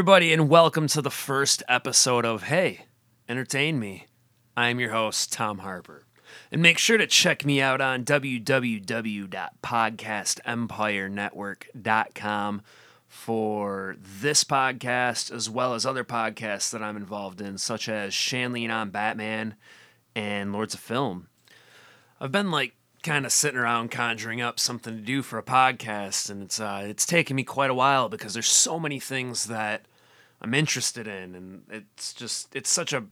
Everybody, and welcome to the first episode of Hey, Entertain Me. I'm your host, Tom Harper. And make sure to check me out on www.podcastempirenetwork.com for this podcast, as well as other podcasts that I'm involved in, such as Shanley and on Batman and Lords of Film. I've been like kind of sitting around conjuring up something to do for a podcast, and it's uh, it's taken me quite a while because there's so many things that I'm interested in, and it's just it's such a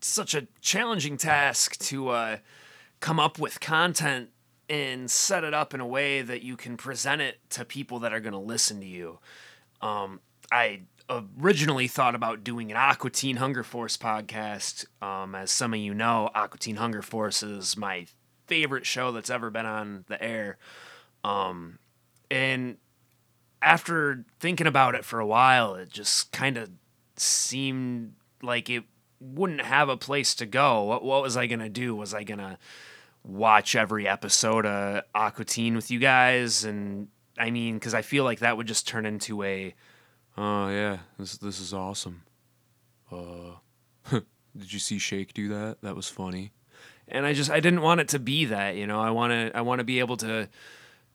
such a challenging task to uh, come up with content and set it up in a way that you can present it to people that are going to listen to you. Um, I originally thought about doing an Aqua Teen Hunger Force podcast. Um, as some of you know, Aqua Teen Hunger Force is my favorite show that's ever been on the air. Um, and after thinking about it for a while, it just kind of seemed like it wouldn't have a place to go. What, what was I going to do? Was I going to watch every episode of Aqua Teen with you guys? And I mean, because I feel like that would just turn into a, oh, yeah, this, this is awesome. Uh, did you see Shake do that? That was funny and I just I didn't want it to be that. You know, I want to I want to be able to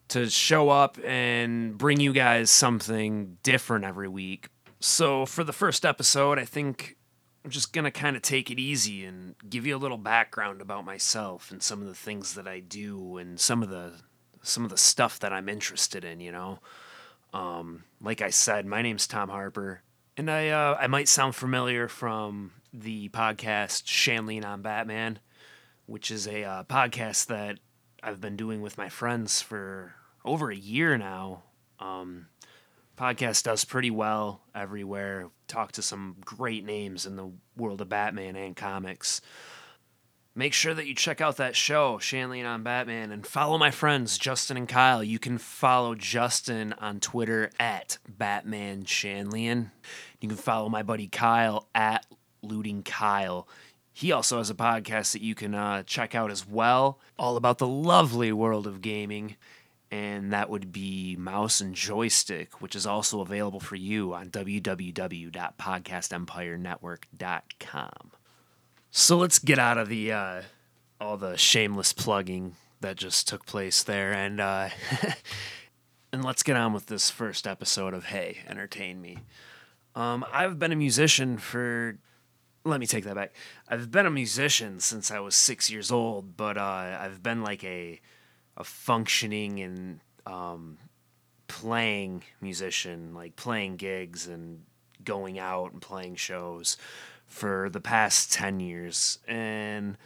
to show up and bring you guys something different every week. So for the first episode, I think I'm just gonna kind of take it easy and give you a little background about myself and some of the things that I do and some of the some of the stuff that I'm interested in. You know, um, like I said, my name's Tom Harper, and I uh, I might sound familiar from the podcast Shanley on Batman which is a uh, podcast that I've been doing with my friends for over a year now. Um, podcast does pretty well everywhere. Talk to some great names in the world of Batman and comics. Make sure that you check out that show, Shanley on Batman, and follow my friends, Justin and Kyle. You can follow Justin on Twitter at Batman Shanlian. You can follow my buddy Kyle at Looting Kyle. He also has a podcast that you can uh, check out as well, all about the lovely world of gaming. And that would be Mouse and Joystick, which is also available for you on www.podcastempirenetwork.com. So let's get out of the uh, all the shameless plugging that just took place there, and uh, and let's get on with this first episode of Hey, Entertain Me. Um, I've been a musician for let me take that back. I've been a musician since I was six years old, but uh, I've been like a a functioning and um, playing musician, like playing gigs and going out and playing shows for the past ten years. And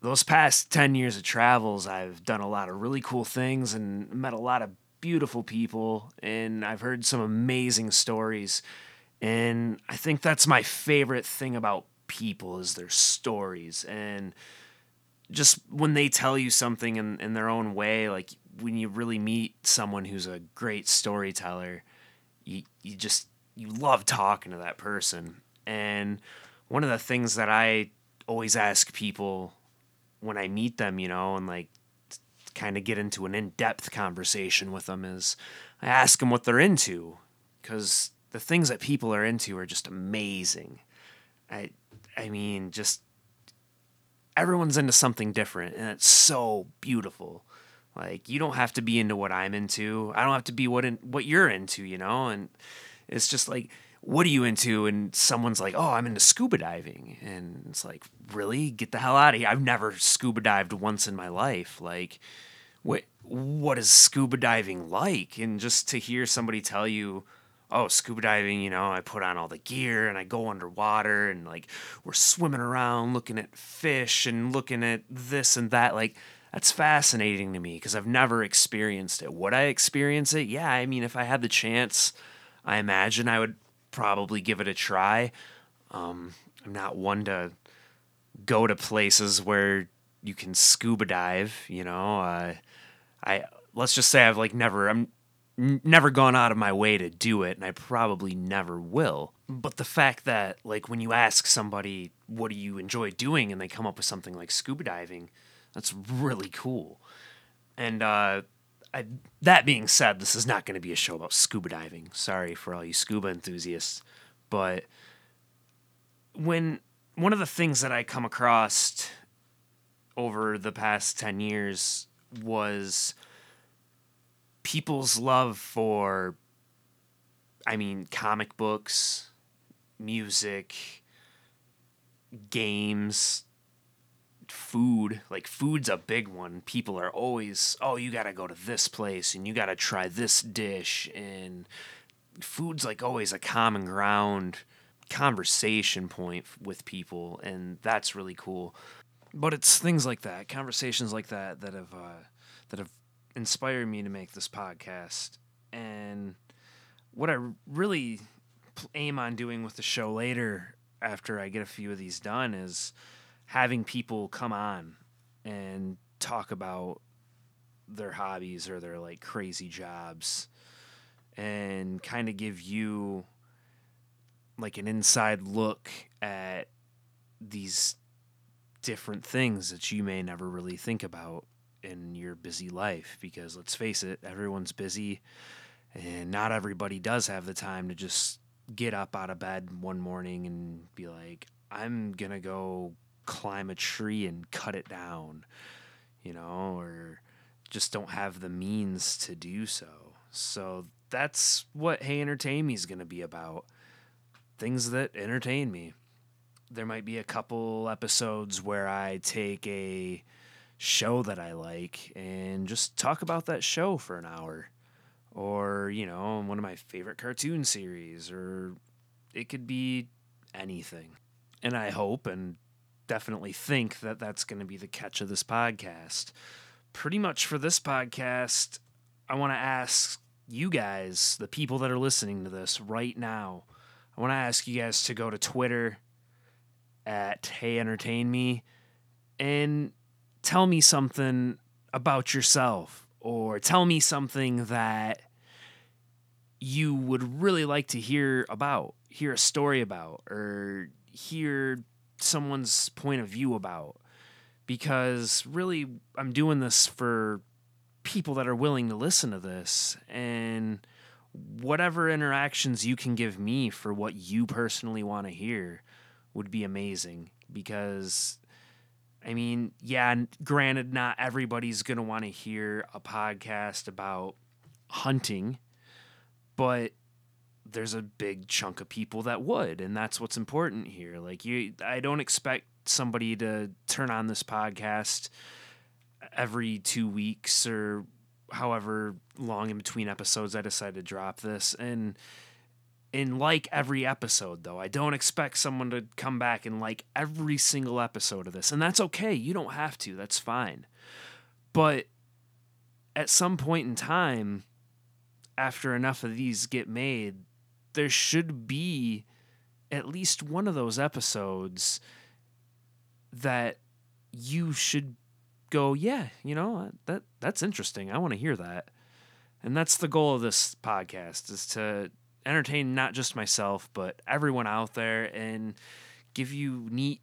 those past ten years of travels, I've done a lot of really cool things and met a lot of beautiful people, and I've heard some amazing stories. And I think that's my favorite thing about people is their stories. And just when they tell you something in, in their own way, like when you really meet someone who's a great storyteller, you, you just you love talking to that person. And one of the things that I always ask people when I meet them, you know, and like kind of get into an in-depth conversation with them is I ask them what they're into because the things that people are into are just amazing. I I mean, just everyone's into something different and it's so beautiful. Like you don't have to be into what I'm into. I don't have to be what in, what you're into, you know? And it's just like what are you into? And someone's like, "Oh, I'm into scuba diving." And it's like, "Really? Get the hell out of here. I've never scuba dived once in my life." Like what what is scuba diving like? And just to hear somebody tell you oh, scuba diving, you know, I put on all the gear and I go underwater and like we're swimming around looking at fish and looking at this and that. Like, that's fascinating to me because I've never experienced it. Would I experience it? Yeah, I mean, if I had the chance, I imagine I would probably give it a try. Um, I'm not one to go to places where you can scuba dive, you know. Uh, I let's just say I've like never I'm never gone out of my way to do it and I probably never will. But the fact that like when you ask somebody what do you enjoy doing and they come up with something like scuba diving, that's really cool. And uh, I, that being said, this is not going to be a show about scuba diving. Sorry for all you scuba enthusiasts, but when one of the things that I come across over the past 10 years was people's love for I mean comic books, music, games, food. Like food's a big one. People are always, "Oh, you got to go to this place and you got to try this dish." And food's like always a common ground conversation point with people and that's really cool. But it's things like that, conversations like that that have uh, that have inspired me to make this podcast. And what I really aim on doing with the show later after I get a few of these done is having people come on and talk about their hobbies or their like crazy jobs and kind of give you like an inside look at these different things that you may never really think about in your busy life because let's face it everyone's busy and not everybody does have the time to just get up out of bed one morning and be like I'm going to go climb a tree and cut it down, you know, or just don't have the means to do so. So that's what Hey Entertain Me is going to be about. Things that entertain me. There might be a couple episodes where I take a show that I like and just talk about that show for an hour. Or, you know, one of my favorite cartoon series, or it could be anything. And I hope and definitely think that that's going to be the catch of this podcast. Pretty much for this podcast, I want to ask you guys, the people that are listening to this right now, I want to ask you guys to go to Twitter at Hey Entertain Me and tell me something about yourself or tell me something that you would really like to hear about, hear a story about, or hear someone's point of view about. Because really I'm doing this for people that are willing to listen to this and whatever interactions you can give me for what you personally want to hear would be amazing. Because I mean, yeah, granted not everybody's going to want to hear a podcast about hunting, but there's a big chunk of people that would and that's what's important here. Like you i don't expect somebody to turn on this podcast every two weeks or however long in between episodes i decide to drop this and in like every episode though. I don't expect someone to come back and like every single episode of this and that's okay. You don't have to. That's fine. But at some point in time after enough of these get made there should be at least one of those episodes that you should go, yeah, you know, that that's interesting. I want to hear that. And that's the goal of this podcast is to entertain not just myself, but everyone out there and give you neat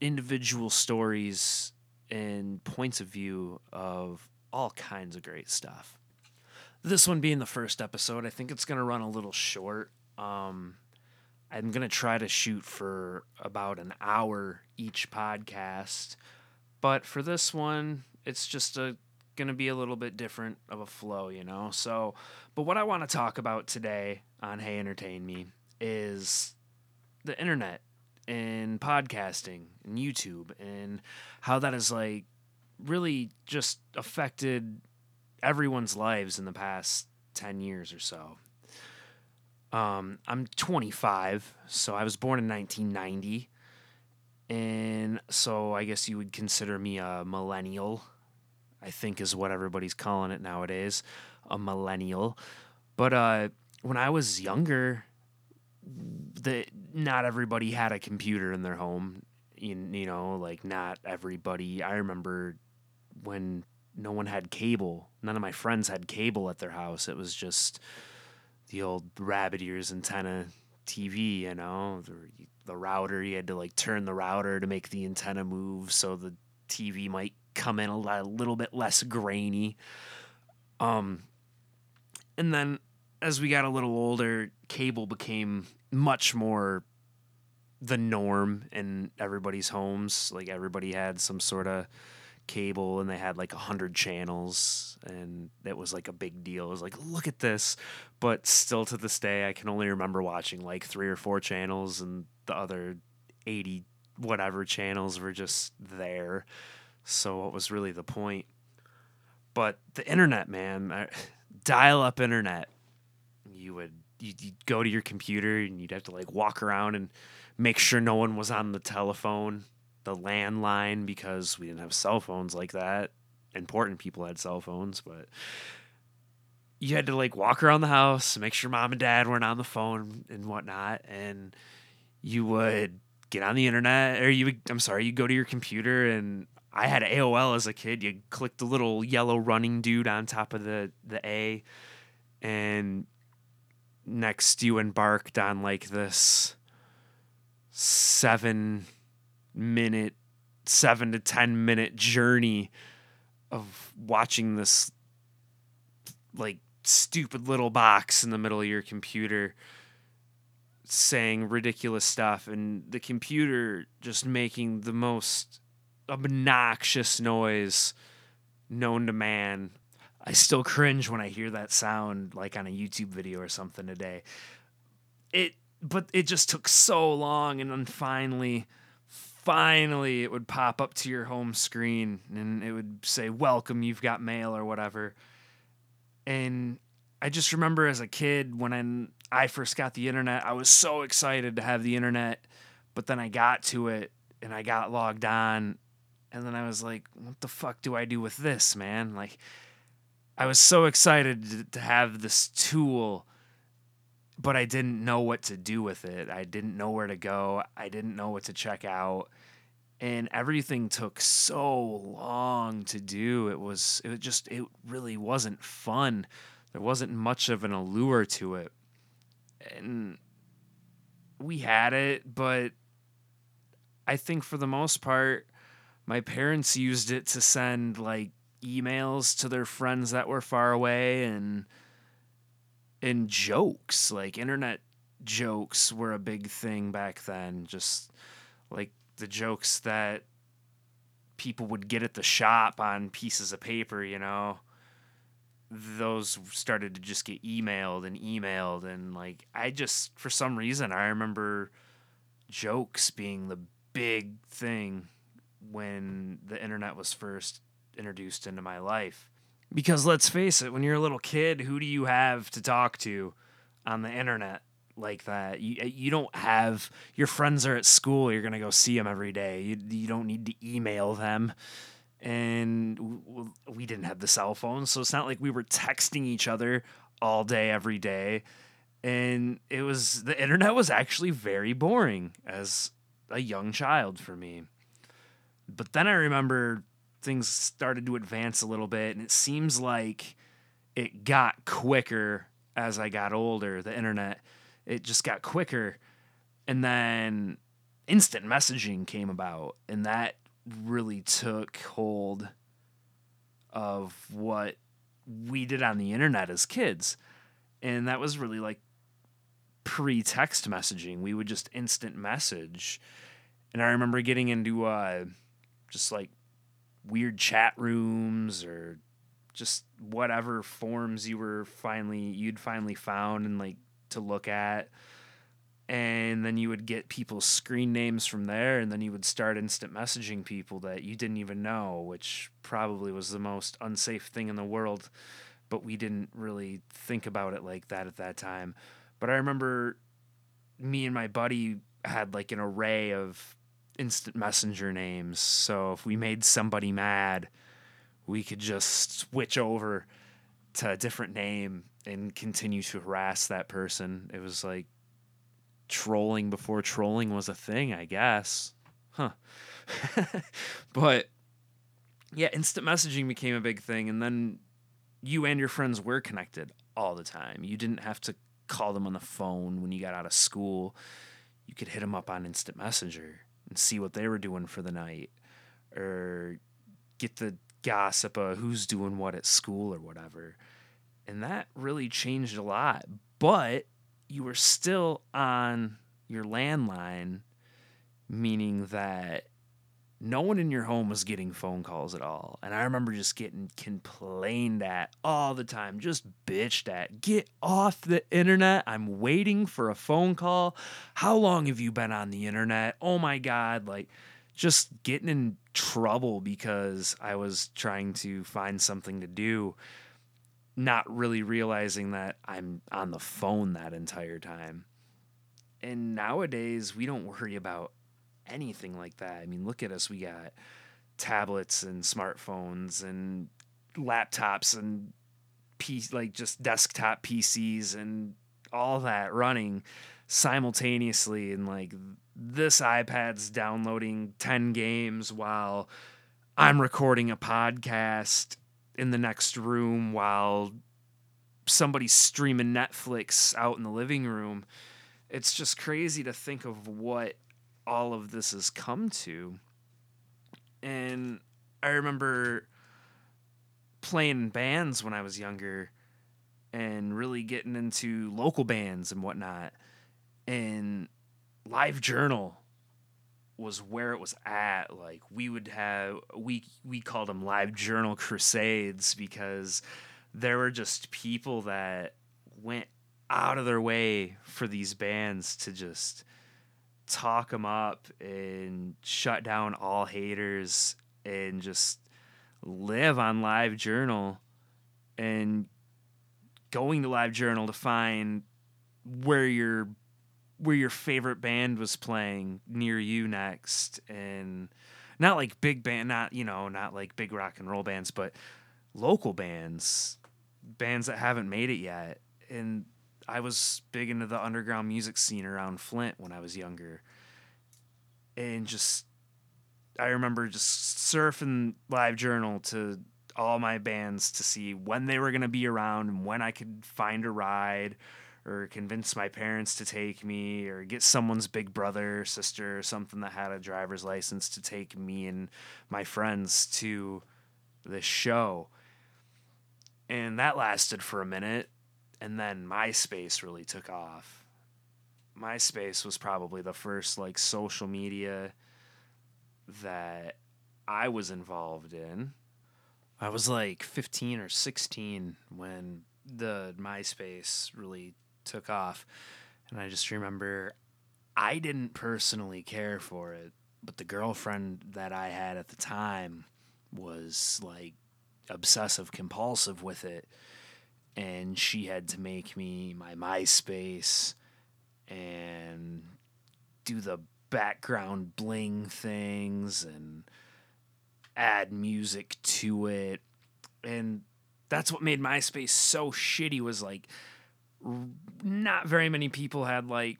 individual stories and points of view of all kinds of great stuff. This one being the first episode, I think it's going to run a little short. Um, I'm going to try to shoot for about an hour each podcast. But for this one, it's just a going to be a little bit different of a flow, you know? So, but what I want to talk about today on Hey Entertain Me is the internet and podcasting and YouTube and how that has like really just affected everyone's lives in the past 10 years or so. Um, I'm 25, so I was born in 1990. And so I guess you would consider me a millennial, I think is what everybody's calling it nowadays, a millennial. But uh, when I was younger, the not everybody had a computer in their home. You, you know, like not everybody. I remember when no one had cable. None of my friends had cable at their house. It was just the old rabbit ears antenna TV, you know, the, the router. You had to like turn the router to make the antenna move so the TV might come in a, little bit less grainy. Um, and then as we got a little older, cable became much more the norm in everybody's homes. Like everybody had some sort of cable and they had like a hundred channels and it was like a big deal. It was like, look at this. But still to this day I can only remember watching like three or four channels and the other eighty whatever channels were just there. So what was really the point? But the internet, man, dial up internet. You would you'd, go to your computer and you'd have to like walk around and make sure no one was on the telephone, the landline, because we didn't have cell phones like that. Important people had cell phones, but you had to like walk around the house, make sure mom and dad weren't on the phone and whatnot, and you would get on the internet or you would, I'm sorry, you go to your computer and I had AOL as a kid. You click the little yellow running dude on top of the the A and next you embarked on like this seven minute, seven to 10 minute journey of watching this like stupid little box in the middle of your computer saying ridiculous stuff and the computer just making the most obnoxious noise known to man. I still cringe when I hear that sound like on a YouTube video or something today. It but it just took so long and then finally finally it would pop up to your home screen and it would say welcome you've got mail or whatever and i just remember as a kid when I, I first got the internet i was so excited to have the internet but then i got to it and i got logged on and then i was like what the fuck do i do with this man like i was so excited to, have this tool but I didn't know what to do with it. I didn't know where to go. I didn't know what to check out. And everything took so long to do. It was it just it really wasn't fun. There wasn't much of an allure to it. And we had it, but I think for the most part my parents used it to send like emails to their friends that were far away and and jokes like internet jokes were a big thing back then just like the jokes that people would get at the shop on pieces of paper you know? Those started to just get emailed and emailed and like i just for some reason i remember jokes being the big thing when the internet was first introduced into my life because let's face it, when you're a little kid, who do you have to talk to on the internet like that? You, eh, you don't have your friends are at school. You're gonna go see them every day. You you don't need to email them. And we didn't have the cell phone, so it's not like we were texting each other all day every day. And it was the internet was actually very boring as a young child for me. But then I remember things started to advance a little bit, and it seems like it got quicker as I got older. The internet, it just got quicker, and then instant messaging came about, and that really took hold of what we did on the internet as kids. And that was really like pre text messaging. We would just instant message. And I remember getting into uh, just like weird chat rooms or just whatever forms you were finally you'd finally found and like to look at. And then you would get people's screen names from there and then you would start instant messaging people that you didn't even know which probably was the most unsafe thing in the world. But we didn't really think about it like that at that time. But i remember me and my buddy had like an array of instant messenger names. So if we made somebody mad, we could just switch over to a different name and continue to harass that person. It was like trolling before trolling was a thing, I guess. Huh. but yeah, instant messaging became a big thing. And then you and your friends were connected all the time. You didn't have to call them on the phone when you got out of school. You could hit them up on instant messenger and see what they were doing for the night or get the gossip of who's doing what at school or whatever. And that really changed a lot. But you were still on your landline, meaning that no one in your home was getting phone calls at all. And I remember just getting complained at all the time, just bitched at. Get off the internet. I'm waiting for a phone call. How long have you been on the internet? Oh my God. Like, just getting in trouble because I was trying to find something to do, not really realizing that I'm on the phone that entire time. And nowadays, we don't worry about anything like that. I mean, look at us. We got tablets and smartphones and laptops and P- like just desktop PCs and all that running simultaneously and like this iPad's downloading 10 games while I'm recording a podcast in the next room while somebody's streaming Netflix out in the living room. It's just crazy to think of what all of this has come to. And I remember playing bands when I was younger and really getting into local bands and whatnot. And Live Journal was where it was at. Like we would have we we called them Live Journal Crusades because there were just people that went out of their way for these bands to just talk them up and shut down all haters and just live on live journal and going to live journal to find where your where your favorite band was playing near you next. And not like big band not you know not like big rock and roll bands but local bands bands that haven't made it yet. And I was big into the underground music scene around Flint when I was younger. And just I remember just surfing live journal to all my bands to see when they were going to be around and when I could find a ride or convince my parents to take me or get someone's big brother or sister or something that had a driver's license to take me and my friends to the show. And that lasted for a minute and then MySpace really took off. MySpace was probably the first like social media that I was involved in. I was like 15 or 16 when the MySpace really took off. And I just remember I didn't personally care for it, but the girlfriend that I had at the time was like obsessive compulsive with it and she had to make me my MySpace and do the background bling things and add music to it. And that's what made MySpace so shitty was like not very many people had like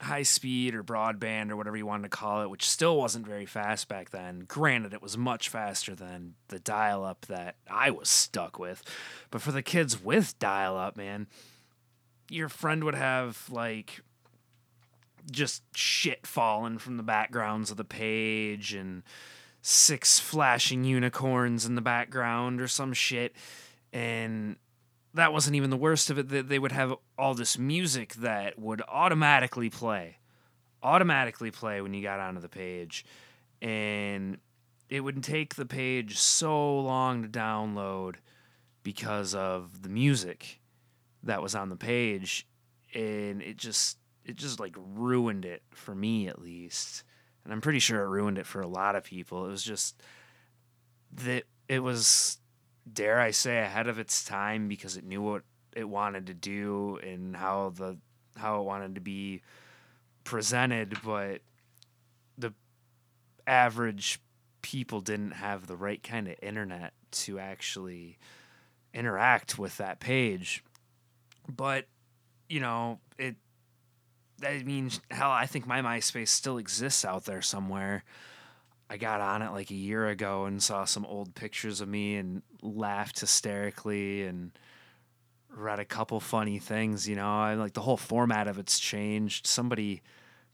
high speed or broadband or whatever you wanted to call it, which still wasn't very fast back then. Granted, it was much faster than the dial up that I was stuck with. But for the kids with dial up, man, your friend would have like just shit falling from the backgrounds of the page and six flashing unicorns in the background or some shit. And that wasn't even the worst of it. That They would have all this music that would automatically play, automatically play when you got onto the page, and it would take the page so long to download because of the music that was on the page, and it just it just like ruined it for me at least, and I'm pretty sure it ruined it for a lot of people. It was just that it was dare I say, ahead of its time because it knew what it wanted to do and how the how it wanted to be presented, but the average people didn't have the right kind of internet to actually interact with that page. But, you know, it I mean, hell, I think my MySpace still exists out there somewhere. I got on it like a year ago and saw some old pictures of me and laughed hysterically and read a couple funny things, you know. I like the whole format of it's changed. Somebody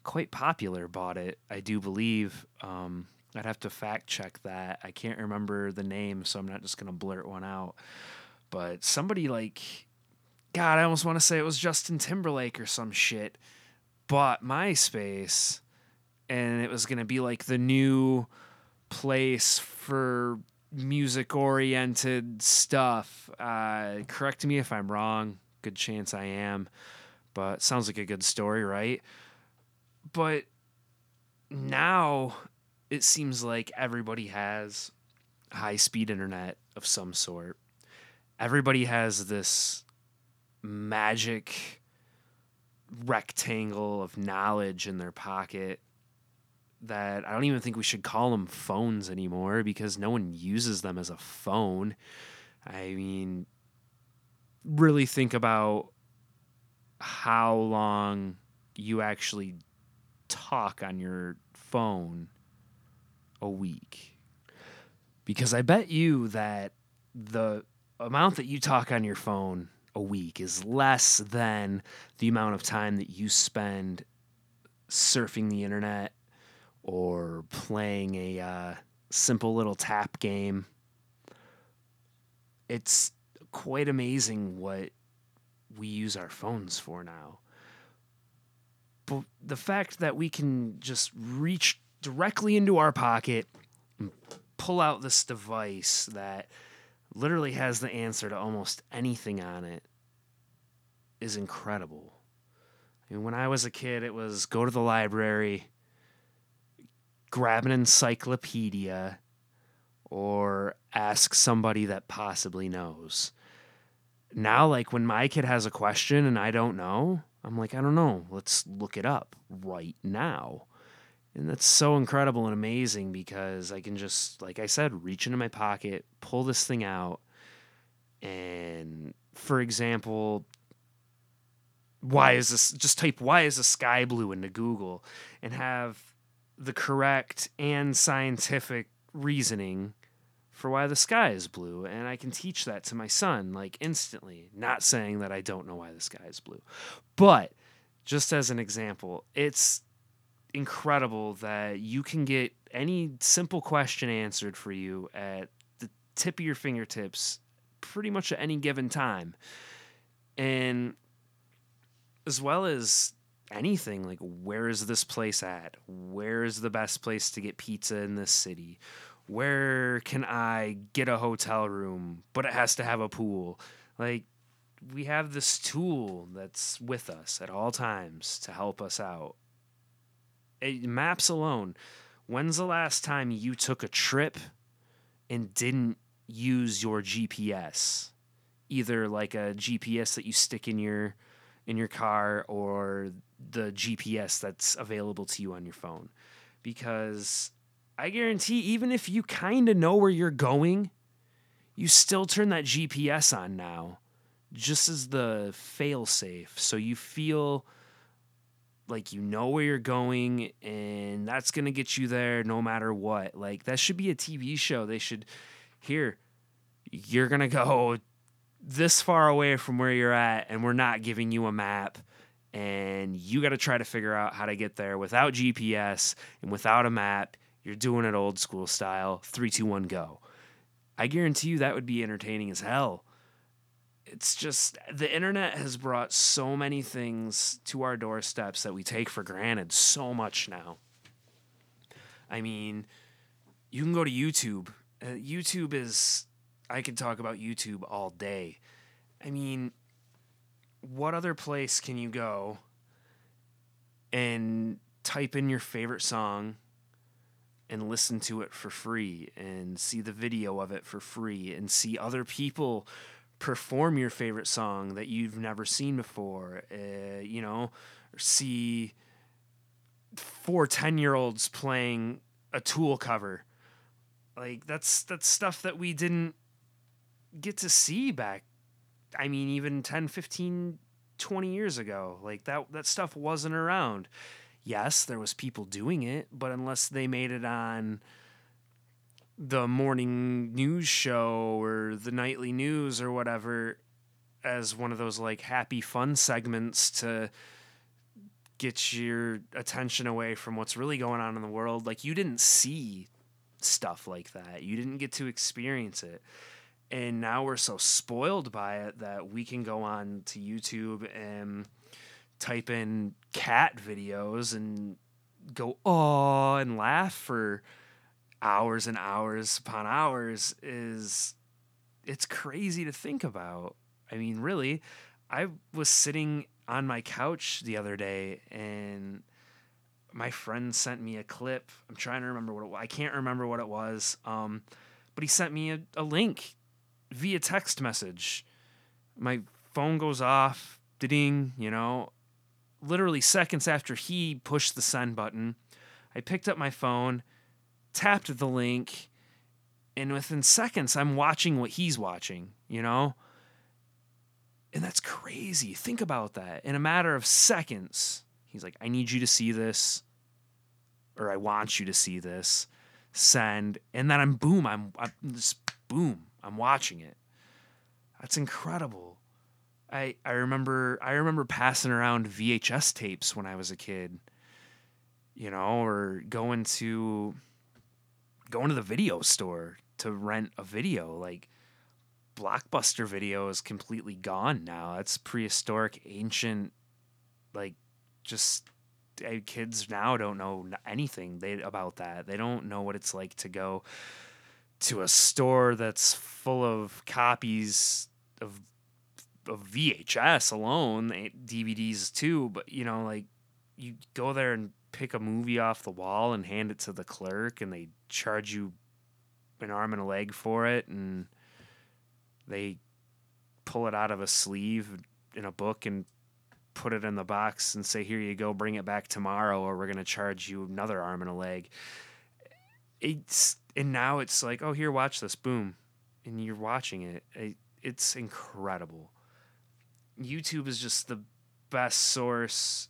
quite popular bought it, I do believe. Um, I'd have to fact check that. I can't remember the name, so I'm not just to blurt one out. But somebody like, God, I almost want to say it was Justin Timberlake or some shit, bought MySpace and it was to be like the new place for music oriented stuff. Uh, correct me if I'm wrong. Good chance I am. But sounds like a good story, right? But now it seems like everybody has high speed internet of some sort. Everybody has this magic rectangle of knowledge in their pocket that I don't even think we should call them phones anymore because no one uses them as a phone. I mean, really think about how long you actually talk on your phone a week. Because I bet you that the amount that you talk on your phone a week is less than the amount of time that you spend surfing the internet or playing a uh, simple little tap game. It's quite amazing what we use our phones for now. But the fact that we can just reach directly into our pocket and pull out this device that literally has the answer to almost anything on it is incredible. I mean, when I was a kid, it was go to the library, grab an encyclopedia or ask somebody that possibly knows. Now, like when my kid has a question and I don't know, I'm like, I don't know. Let's look it up right now. And that's so incredible and amazing because I can just, like I said, reach into my pocket, pull this thing out. And for example, why is this? Just type, why is the sky blue into Google and have the correct and scientific reasoning for why the sky is blue and I can teach that to my son like instantly not saying that I don't know why the sky is blue. But just as an example it's incredible that you can get any simple question answered for you at the tip of your fingertips pretty much at any given time. And as well as anything like where is this place at? Where is the best place to get pizza in this city? Where can i get a hotel room but it has to have a pool? Like we have this tool that's with us at all times to help us out. It, maps alone when's the last time you took a trip and didn't use your gps either like a gps that you stick in your in your car or the GPS that's available to you on your phone. Because I guarantee, even if you kind of know where you're going, you still turn that GPS on now, just as the fail safe. So you feel like you know where you're going and that's going to get you there no matter what. Like that should be a TV show. They should, here, you're going to go this far away from where you're at and we're not giving you a map and you got to try to figure out how to get there without GPS and without a map. You're doing it old school style, 321 go. I guarantee you that would be entertaining as hell. It's just the internet has brought so many things to our doorsteps that we take for granted so much now. I mean, you can go to YouTube. Uh, YouTube is I could talk about YouTube all day. I mean, what other place can you go and type in your favorite song and listen to it for free and see the video of it for free and see other people perform your favorite song that you've never seen before uh, you know see four 10 year olds playing a tool cover. Like that's that's stuff that we didn't get to see back I mean even 10 15 20 years ago like that that stuff wasn't around yes there was people doing it but unless they made it on the morning news show or the nightly news or whatever as one of those like happy fun segments to get your attention away from what's really going on in the world like you didn't see stuff like that. You didn't get to experience it. And now we're so spoiled by it that we can go on to YouTube and type in cat videos and go oh and laugh for hours and hours upon hours is it's crazy to think about. I mean, really, I was sitting on my couch the other day and my friend sent me a clip. I'm trying to remember what it was. I can't remember what it was. Um, but he sent me a, a link via text message. My phone goes off, ding, you know, literally seconds after he pushed the send button. I picked up my phone, tapped the link, and within seconds, I'm watching what he's watching, you know? And that's crazy. Think about that. In a matter of seconds, he's like, I need you to see this, or I want you to see this. Send. And then I'm boom, I'm, I'm just boom, I'm watching it. That's incredible. I, I remember I remember passing around VHS tapes when I was a kid, you know, or going to going to the video store to rent a video. Like Blockbuster video is completely gone now. That's prehistoric, ancient, like just eh, kids now don't know anything they about that. They don't know what it's like to go to a store that's full of copies of of VHS alone, eh, DVDs too, but you know, like you go there and pick a movie off the wall and hand it to the clerk and they charge you an arm and a leg for it and they pull it out of a sleeve in a book and put it in the box and say here you go bring it back tomorrow or we're going to charge you another arm and a leg it's and now it's like oh here watch this. Boom. And you're watching it. It's incredible. Youtube is just the best source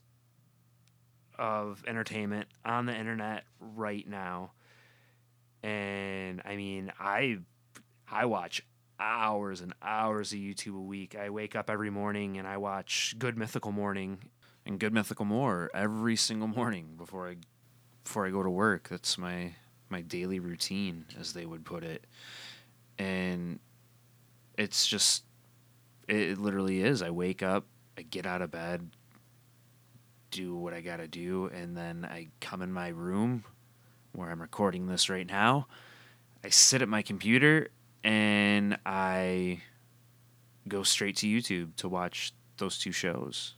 of entertainment on the internet right now. And I mean, I I watch hours and hours of YouTube a week. I wake up every morning and I watch Good Mythical Morning. And Good Mythical More every single morning before I before I go to work. That's my my daily routine, as they would put it. And it's just it literally is. I wake up, I get out of bed, do what I got to do, and then I come in my room, where I'm recording this right now. I sit at my computer and I go straight to YouTube to watch those two shows.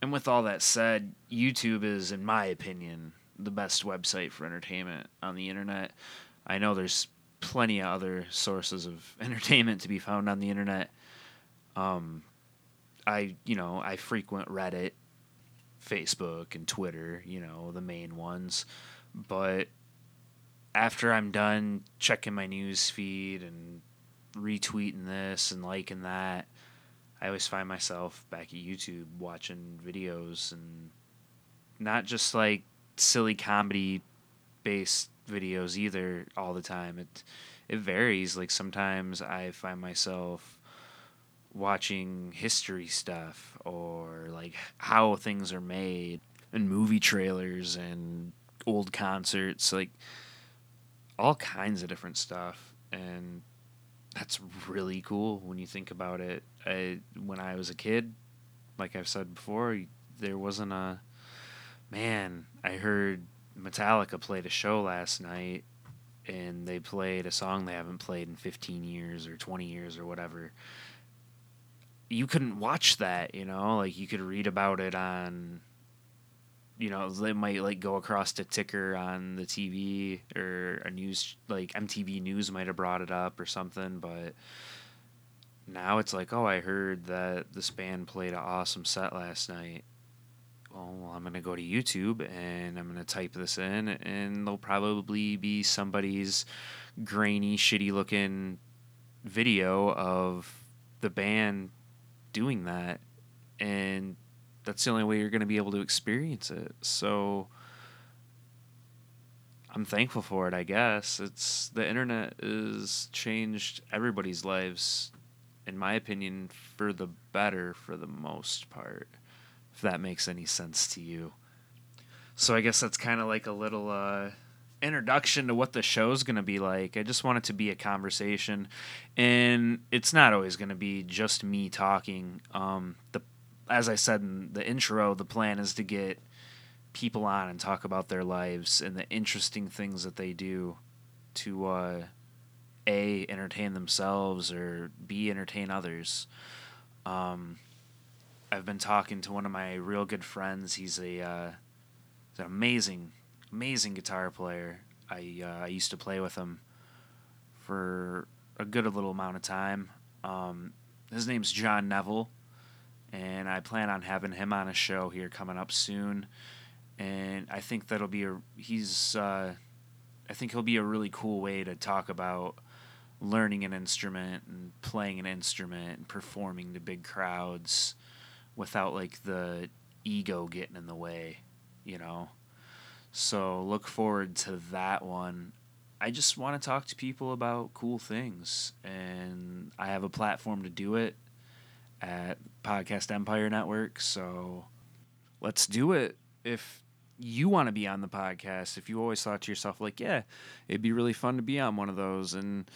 And with all that said, YouTube is, in my opinion, the best website for entertainment on the internet. I know there's plenty of other sources of entertainment to be found on the internet. Um, I, you know, I frequent Reddit, Facebook, and Twitter, you know, the main ones but after I'm done checking my news feed and retweeting this and liking that, I always find myself back at YouTube watching videos and not just like silly comedy based videos either all the time. It it varies. Like sometimes I find myself watching history stuff or like how things are made and movie trailers and old concerts, like all kinds of different stuff. And that's really cool when you think about it. I, when I was a kid, like I've said before, there wasn't a man. I heard Metallica played a show last night, and they played a song they haven't played in 15 years or 20 years or whatever. You couldn't watch that, you know, like you could read about it on you know they might like go across a ticker on the TV or a news like MTV News might have brought it up or something, but now it's like, oh, I heard that this band played an awesome set last night. Oh, well, I'm gonna go to YouTube and I'm gonna type this in, and there'll probably be somebody's grainy, shitty looking video of the band doing that, and that's the only way you're going to be able to experience it. So I'm thankful for it, I guess. It's the internet has changed everybody's lives in my opinion for the better for the most part. If that makes any sense to you. So I guess that's kind of like a little uh introduction to what the show's going to be like. I just want it to be a conversation, and it's not always going to be just me talking. Um, the as I said in the intro, the plan is to get people on and talk about their lives and the interesting things that they do to uh, a entertain themselves or b entertain others. Um, I've been talking to one of my real good friends. He's a uh, he's an amazing, amazing guitar player. I uh, I used to play with him for a good little amount of time. Um, his name's John Neville, and I plan on having him on a show here coming up soon. And I think that'll be a he's uh, I think he'll be a really cool way to talk about learning an instrument and playing an instrument and performing to big crowds without like the ego getting in the way, you know. So look forward to that one. I just want to talk to people about cool things and I have a platform to do it at Podcast Empire Network, so let's do it. If you want to be on the podcast, if you always thought to yourself like, yeah, it'd be really fun to be on one of those and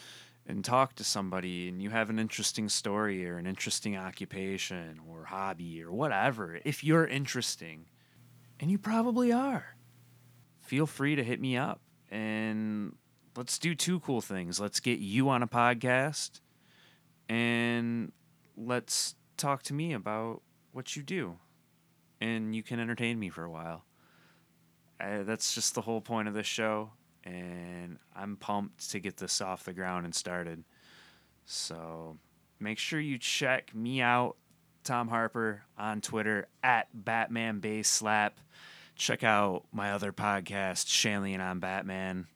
and talk to somebody and you have an interesting story or an interesting occupation or hobby or whatever, if you're interesting, and you probably are, feel free to hit me up and let's do two cool things. Let's get you on a podcast and let's talk to me about what you do and you can entertain me for a while. Uh, that's just the whole point of this show and I'm pumped to get this off the ground and started. So make sure you check me out, Tom Harper, on Twitter at Batman Bass Slap. Check out my other podcast, Shanlian on Batman,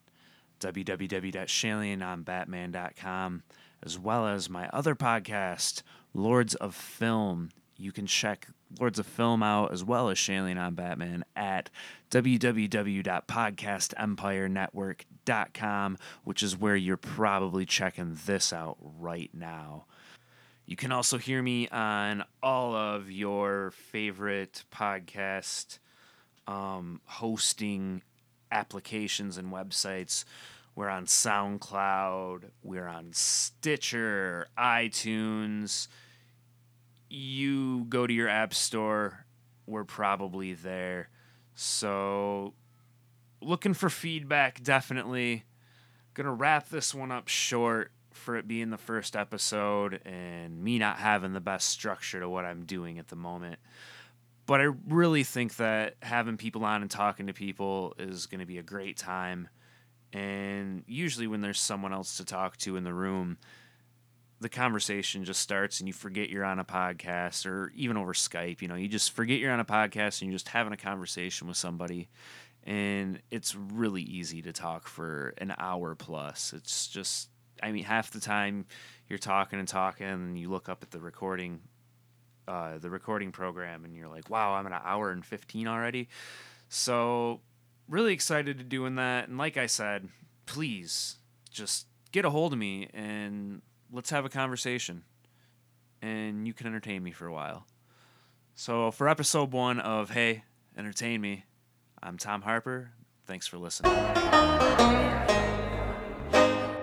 www.shanlianonbatman.com, as well as my other podcast, Lords of Film. You can check Lords of Film out as well as Shanley on Batman at www.podcastempirenetwork.com, which is where you're probably checking this out right now. You can also hear me on all of your favorite podcast um, hosting applications and websites. We're on SoundCloud, we're on Stitcher, iTunes you go to your app store, we're probably there. So, looking for feedback, definitely. Gonna wrap this one up short for it being the first episode and me not having the best structure to what I'm doing at the moment. But I really think that having people on and talking to people is to be a great time. And usually, when there's someone else to talk to in the room, the conversation just starts and you forget you're on a podcast or even over Skype, you know, you just forget you're on a podcast and you're just having a conversation with somebody and it's really easy to talk for an hour plus. It's just I mean half the time you're talking and talking and you look up at the recording uh, the recording program and you're like, "Wow, I'm at an hour and 15 already." So, really excited to doing that and like I said, please just get a hold of me and let's have a conversation and you can entertain me for a while. So, for episode one of Hey, Entertain Me, I'm Tom Harper. Thanks for listening.